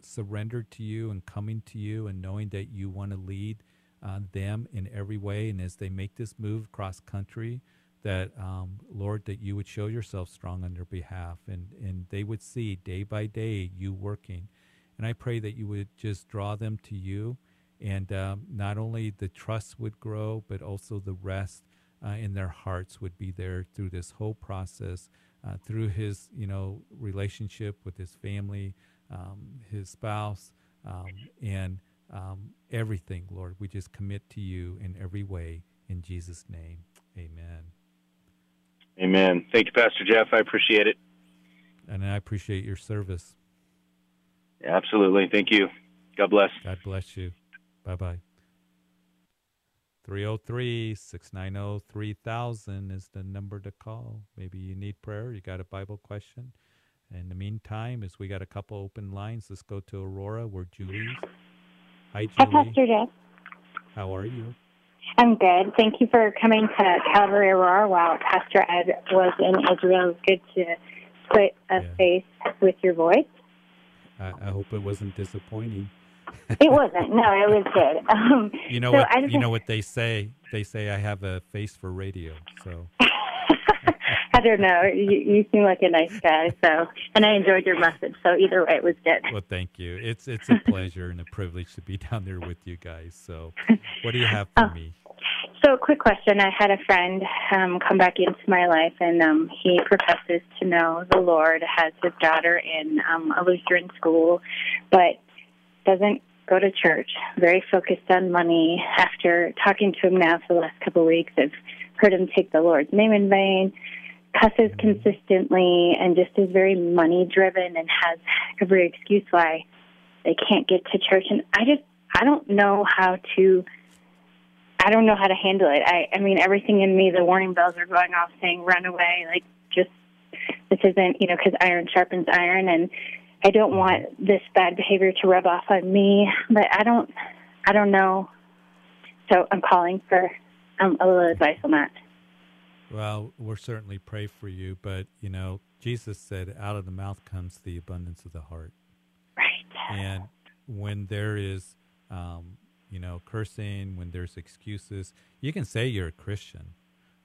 surrendered to you and coming to you and knowing that you want to lead uh, them in every way. And as they make this move cross country, that, um, Lord, that you would show yourself strong on their behalf and, and they would see day by day you working. And I pray that you would just draw them to you, and um, not only the trust would grow, but also the rest uh, in their hearts would be there through this whole process, uh, through his, you know, relationship with his family, um, his spouse, um, and um, everything. Lord, we just commit to you in every way. In Jesus' name, Amen. Amen. Thank you, Pastor Jeff. I appreciate it. And I appreciate your service. Absolutely. Thank you. God bless. God bless you. Bye bye. 303 690 3000 is the number to call. Maybe you need prayer, you got a Bible question. In the meantime, as we got a couple open lines, let's go to Aurora where Julie's. Hi, Hi, Pastor Jeff. How are you? I'm good. Thank you for coming to Calvary Aurora while Pastor Ed was in Israel. It's good to put a face with your voice. I, I hope it wasn't disappointing. It wasn't. No, it was good. *laughs* Um, You know so what? You know what they say. They say I have a face for radio. So *laughs* I don't know. You, you seem like a nice guy, so and I enjoyed your message. So either way, it was good. Well, thank you. It's it's a *laughs* pleasure and a privilege to be down there with you guys. So, what do you have for me? So, a quick question. I had a friend um, come back into my life, and um, he professes to know the Lord, has his daughter in um, a Lutheran school, but doesn't go to church. Very focused on money. After talking to him now for the last couple of weeks, I've heard him take the Lord's name in vain, cusses consistently, and just is very money driven and has every excuse why they can't get to church. And I just, I don't know how to I don't know how to handle it. I, I mean, everything in me, the warning bells are going off saying, run away. Like, just, this isn't, you know, because iron sharpens iron. And I don't want this bad behavior to rub off on me, but I don't, I don't know. So I'm calling for um, a little advice on that. Well, we'll certainly pray for you, but you know, Jesus said, "Out of the mouth comes the abundance of the heart." Right. And when there is, um, you know, cursing, when there's excuses, you can say you're a Christian,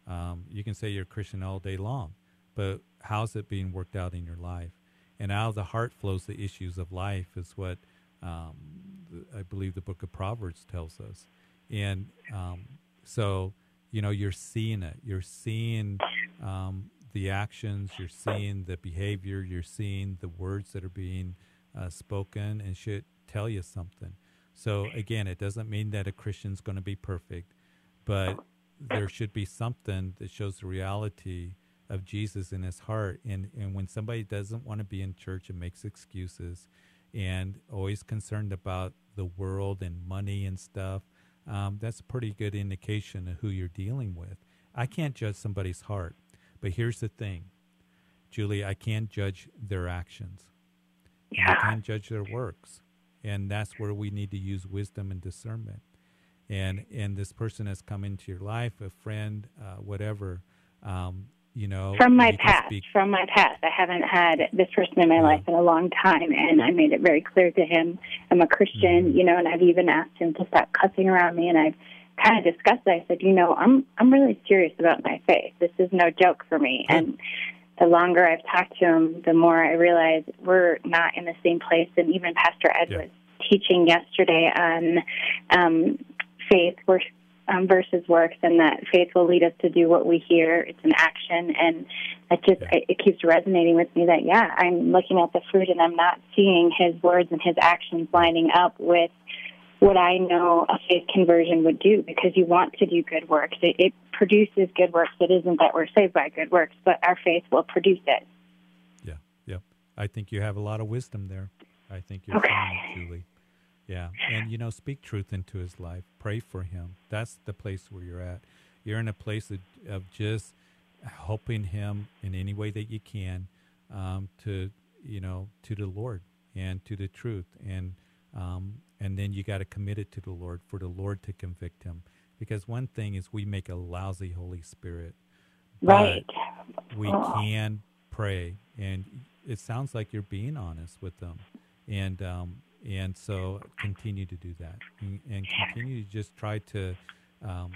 Um, you can say you're a Christian all day long, but how's it being worked out in your life? And out of the heart flows the issues of life, is what um, I believe the book of Proverbs tells us. And um, so, you know, you're seeing it. You're seeing um, the actions, you're seeing the behavior, you're seeing the words that are being uh, spoken and should tell you something. So, again, it doesn't mean that a Christian's going to be perfect, but there should be something that shows the reality of Jesus in his heart. And, and when somebody doesn't want to be in church and makes excuses and always concerned about the world and money and stuff, um, that's a pretty good indication of who you're dealing with. I can't judge somebody's heart, but here's the thing, Julie, I can't judge their actions. Yeah. I can't judge their works. And that's where we need to use wisdom and discernment. And and this person has come into your life, a friend, uh, whatever. Um, you know, from my past. Speak. From my past, I haven't had this person in my yeah. life in a long time, and I made it very clear to him I'm a Christian, mm-hmm. you know, and I've even asked him to stop cussing around me, and I've kind of discussed it. I said, you know, I'm I'm really serious about my faith. This is no joke for me, and the longer I've talked to him, the more I realize we're not in the same place. And even Pastor Ed yeah. was teaching yesterday on um, faith. We're um, versus works, and that faith will lead us to do what we hear. It's an action, and it just it, it keeps resonating with me that yeah, I'm looking at the fruit, and I'm not seeing his words and his actions lining up with what I know a faith conversion would do. Because you want to do good works, it, it produces good works. It isn't that we're saved by good works, but our faith will produce it. Yeah, yeah. I think you have a lot of wisdom there. I think you're okay. Julie. *laughs* Yeah, and you know, speak truth into his life. Pray for him. That's the place where you're at. You're in a place of, of just helping him in any way that you can um, to, you know, to the Lord and to the truth, and um, and then you got to commit it to the Lord for the Lord to convict him. Because one thing is we make a lousy Holy Spirit, right? we oh. can pray, and it sounds like you're being honest with them, and um, and so continue to do that and, and continue to just try to um,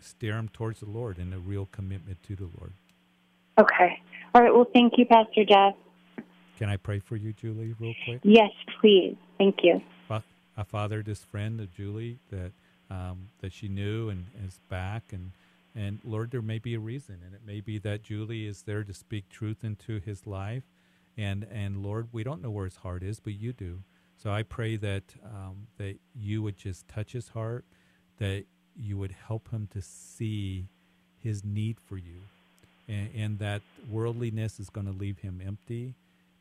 steer them towards the Lord and a real commitment to the Lord. Okay. All right. Well, thank you, Pastor Jeff. Can I pray for you, Julie, real quick? Yes, please. Thank you. A father, this friend of Julie that um, that she knew and is back, and and Lord, there may be a reason, and it may be that Julie is there to speak truth into his life, and and Lord, we don't know where his heart is, but you do. So I pray that um, that you would just touch his heart, that you would help him to see his need for you, and, and that worldliness is going to leave him empty,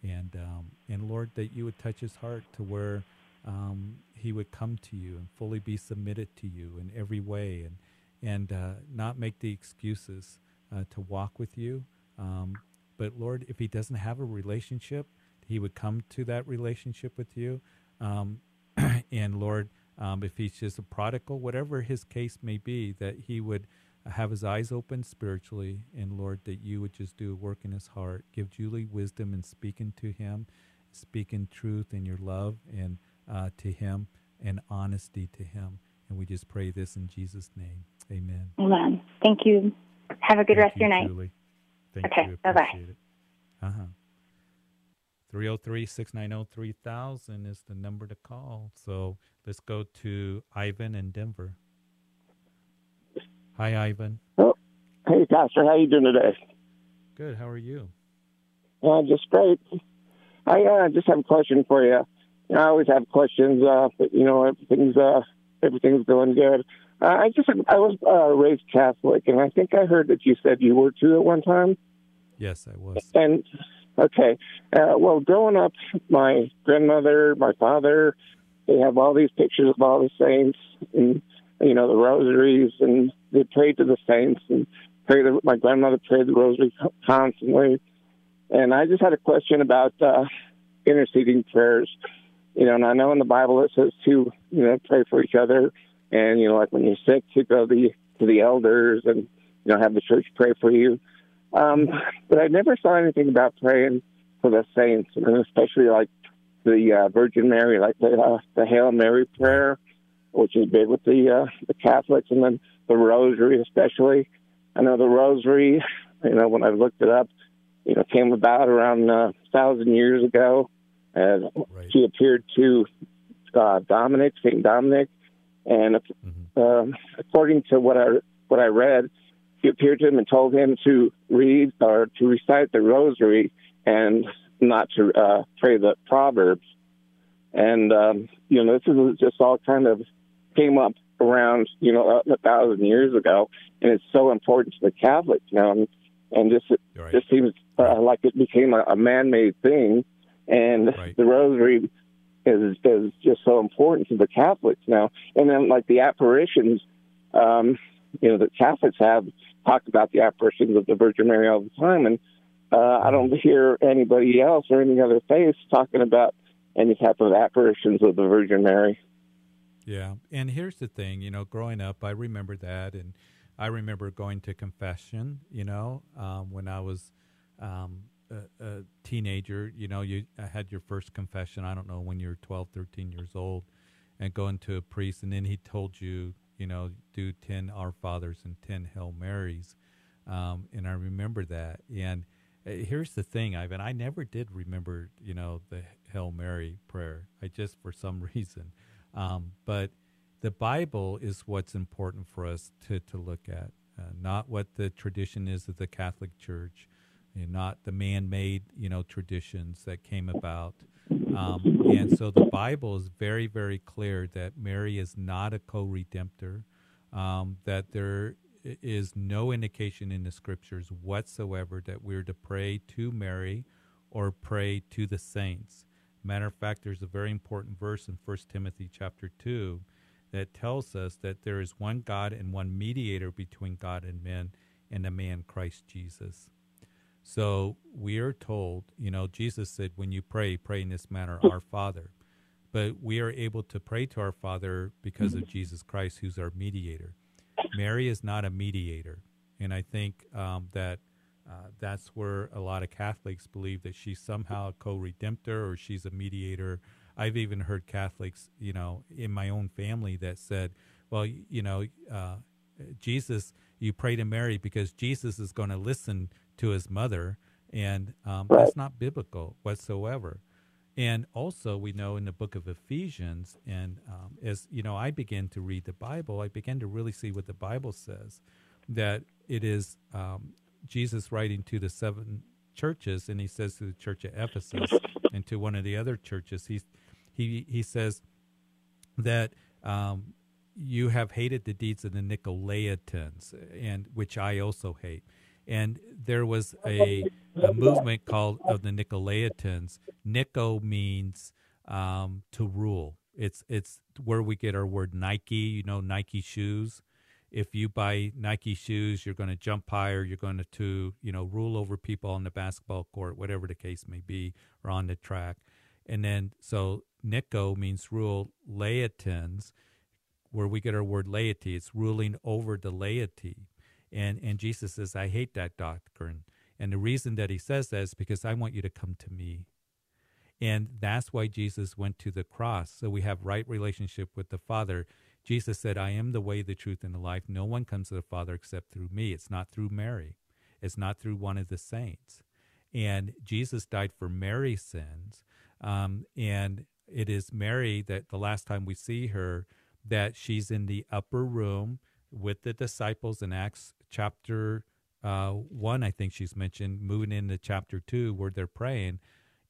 and um, and Lord, that you would touch his heart to where um, he would come to you and fully be submitted to you in every way, and and uh, not make the excuses uh, to walk with you. Um, but Lord, if he doesn't have a relationship, he would come to that relationship with you. Um, *clears throat* and Lord, um, if he's just a prodigal, whatever his case may be, that he would have his eyes open spiritually, and Lord, that you would just do a work in his heart. Give Julie wisdom in speaking to him, speaking truth in your love and uh, to him, and honesty to him. And we just pray this in Jesus' name. Amen. Amen. Thank you. Have a good Thank rest you, of your night. Julie. Thank okay. you. Bye bye. Uh huh. 303 690 3000 is the number to call. So let's go to Ivan in Denver. Hi, Ivan. Oh, hey, Pastor. How you doing today? Good. How are you? Uh, just great. I uh, just have a question for you. I always have questions, uh, but you know everything's uh, everything's going good. Uh, I just I was uh, raised Catholic, and I think I heard that you said you were too at one time. Yes, I was. And Okay. Uh, well, growing up, my grandmother, my father, they have all these pictures of all the saints and, you know, the rosaries, and they prayed to the saints and prayed. My grandmother prayed the rosary constantly. And I just had a question about uh, interceding prayers. You know, and I know in the Bible it says to, you know, pray for each other. And, you know, like when you're sick, to go the, to the elders and, you know, have the church pray for you. Um, but I never saw anything about praying for the saints, and especially like the uh, Virgin Mary, like the uh, the Hail Mary prayer, which is big with the uh, the Catholics, and then the Rosary especially. I know the Rosary. You know, when I looked it up, you know, came about around a uh, thousand years ago. And right. she appeared to uh, Dominic, Saint Dominic, and mm-hmm. uh, according to what I what I read, he appeared to him and told him to read or to recite the Rosary and not to uh, pray the Proverbs. And um, you know, this is just all kind of came up around you know a, thousand years ago, and it's so important to the Catholics now. And, and this right. just seems uh, like it became a, a man-made thing, and right. the Rosary is is just so important to the Catholics now. And then like the apparitions, um, you know, the Catholics have talked about the apparitions of the Virgin Mary all the time, and uh, I don't hear anybody else or any other faith talking about any type of apparitions of the Virgin Mary. Yeah, and here's the thing, you know, growing up, I remember that, and I remember going to confession, you know, um, when I was um, a, a, teenager. You know, you had your first confession. I don't know when you're 12, 13 years old, and going to a priest, and then he told you, you know, do ten Our Fathers and ten Hail Marys, um, and I remember that. And uh, here's the thing, Ivan. I never did remember, you know, the Hail Mary prayer. I just for some *laughs* reason, um, but the Bible is what's important for us to to look at, uh, not what the tradition is of the Catholic Church and not the man-made, you know, traditions that came about. Um, and so the Bible is very, very clear that Mary is not a co-redemptor. Um, that there is no indication in the scriptures whatsoever that we're to pray to Mary or pray to the saints. Matter of fact, there's a very important verse in 1 Timothy chapter 2 that tells us that there is one God and one mediator between God and men, and the man Christ Jesus. So we are told, you know, Jesus said, when you pray, pray in this manner, *laughs* our Father. But we are able to pray to our Father because of Jesus Christ, who's our mediator. Mary is not a mediator. And I think um, that uh, that's where a lot of Catholics believe that she's somehow a co redemptor or she's a mediator. I've even heard Catholics, you know, in my own family that said, well, you know, uh, Jesus, you pray to Mary because Jesus is going to listen to his mother, and um, right. that's not biblical whatsoever. And also, we know in the book of Ephesians, and um, as you know, I begin to read the Bible, I begin to really see what the Bible says that it is um, Jesus writing to the seven churches, and he says to the church of Ephesus and to one of the other churches, he he he says that um, you have hated the deeds of the Nicolaitans, and which I also hate and there was a, a movement called of the Nicolaitans. Nico means um, to rule. It's it's where we get our word Nike. You know, Nike shoes. If you buy Nike shoes, you're going to jump higher. You're going to, to you know rule over people on the basketball court, whatever the case may be, or on the track. And then so Nico means rule. Laitans, where we get our word laity, it's ruling over the laity. And, and Jesus says, I hate that doctrine. And the reason that he says that is because I want you to come to me. And that's why Jesus went to the cross. So we have right relationship with the Father. Jesus said, I am the way, the truth, and the life. No one comes to the Father except through me. It's not through Mary. It's not through one of the saints. And Jesus died for Mary's sins. Um, and it is Mary that the last time we see her, that she's in the upper room with the disciples in Acts chapter uh, one, I think she's mentioned, moving into chapter two, where they're praying,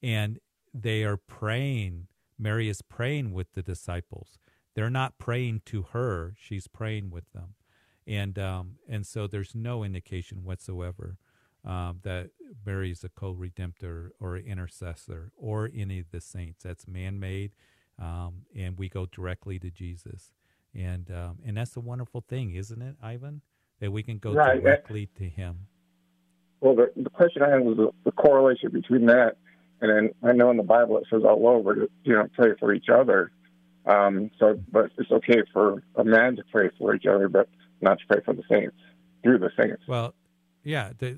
and they are praying. Mary is praying with the disciples. They're not praying to her; she's praying with them, and um, and so there's no indication whatsoever um, that Mary is a co-redemptor or intercessor or any of the saints. That's man-made, um, and we go directly to Jesus and um, and that's a wonderful thing, isn't it, Ivan? That we can go right. directly to Him. Well, the, the question I had was the, the, correlation between that, and then I know in the Bible it says all over to you know pray for each other. Um, so, but it's okay for a man to pray for each other, but not to pray for the saints through the saints. Well, yeah, the,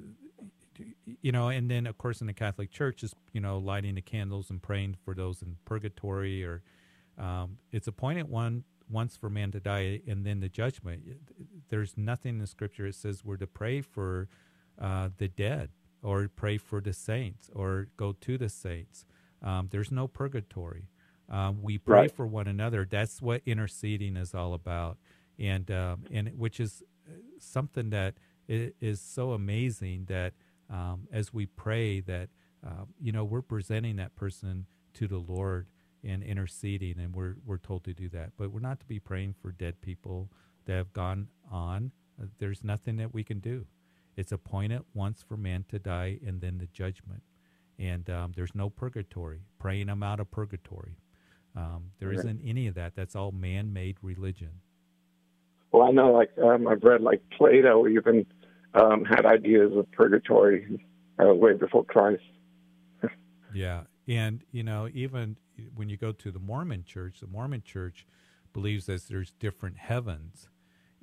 you know, and then of course in the Catholic Church is you know lighting the candles and praying for those in purgatory, or um, it's appointed one once for man to die and then the judgment. There's nothing in scripture that says we're to pray for uh, the dead or pray for the saints or go to the saints. Um, there's no purgatory. Um, we pray right. for one another. That's what interceding is all about, and um, and which is uh, something that is so amazing that um, as we pray that uh, you know we're presenting that person to the Lord and interceding, and we're we're told to do that. But we're not to be praying for dead people that have gone on. Uh, there's nothing that we can do. It's appointed once for man to die, and then the judgment. And um, there's no purgatory, praying them out of purgatory. Um, there right. not any of that. That's all man-made religion. Well, I know, like um, I've read, like Plato even um, had ideas of purgatory uh, way before Christ. *laughs* yeah, and you know, even when you go to the Mormon Church, the Mormon Church believes that there's different heavens,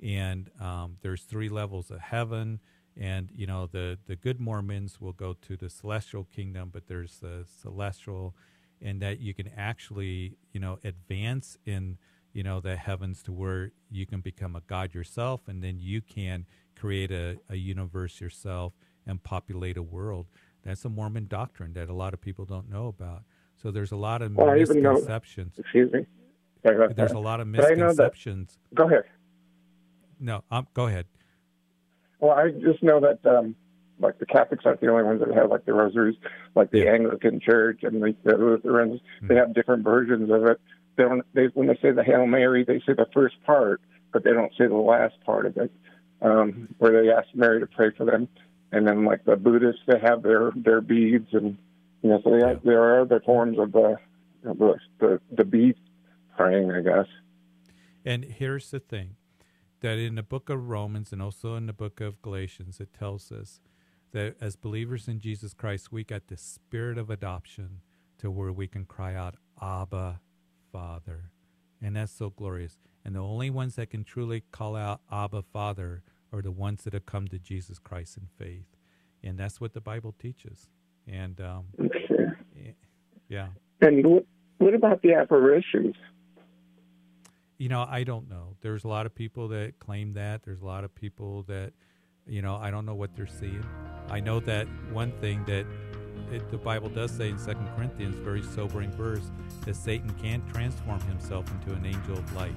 and um, there's three levels of heaven. And you know, the the good Mormons will go to the celestial kingdom, but there's the celestial, and that you can actually, you know, advance in you know the heavens to where you can become a god yourself, and then you can create a, a universe yourself and populate a world. That's a Mormon doctrine that a lot of people don't know about. So there's a lot of well, misconceptions. Know, excuse me. There's that. a lot of misconceptions. Go ahead. No, um, go ahead. Well, I just know that um, like the Catholics aren't the only ones that have like the rosaries, like the yeah. Anglican Church and the, the Lutherans. Mm-hmm. They have different versions of it. They don't. They when they say the Hail Mary, they say the first part, but they don't say the last part of it, um, where they ask Mary to pray for them. And then like the Buddhists, they have their their beads, and you know, so have, there are other forms of the the the, the bead praying, I guess. And here's the thing that in the book of Romans and also in the book of Galatians, it tells us that as believers in Jesus Christ, we got the spirit of adoption to where we can cry out, Abba, Father. And that's so glorious. And the only ones that can truly call out Abba, Father are the ones that have come to Jesus Christ in faith. And that's what the Bible teaches. And um, yeah. And what about the apparitions? You know, I don't know. There's a lot of people that claim that. There's a lot of people that, you know, I don't know what they're seeing. I know that one thing that it, the Bible does say in Second Corinthians, very sobering verse, that Satan can't transform himself into an angel of light.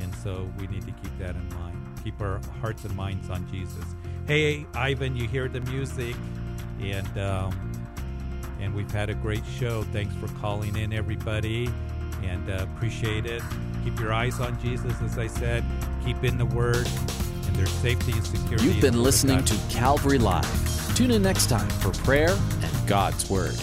And so we need to keep that in mind. Keep our hearts and minds on Jesus. Hey, Ivan, you hear the music, and um, and we've had a great show. Thanks for calling in, everybody, and uh, appreciate it. Keep your eyes on Jesus, as I said. Keep in the Word, and there's safety and security. You've been listening to Calvary Live. Tune in next time for prayer and God's Word.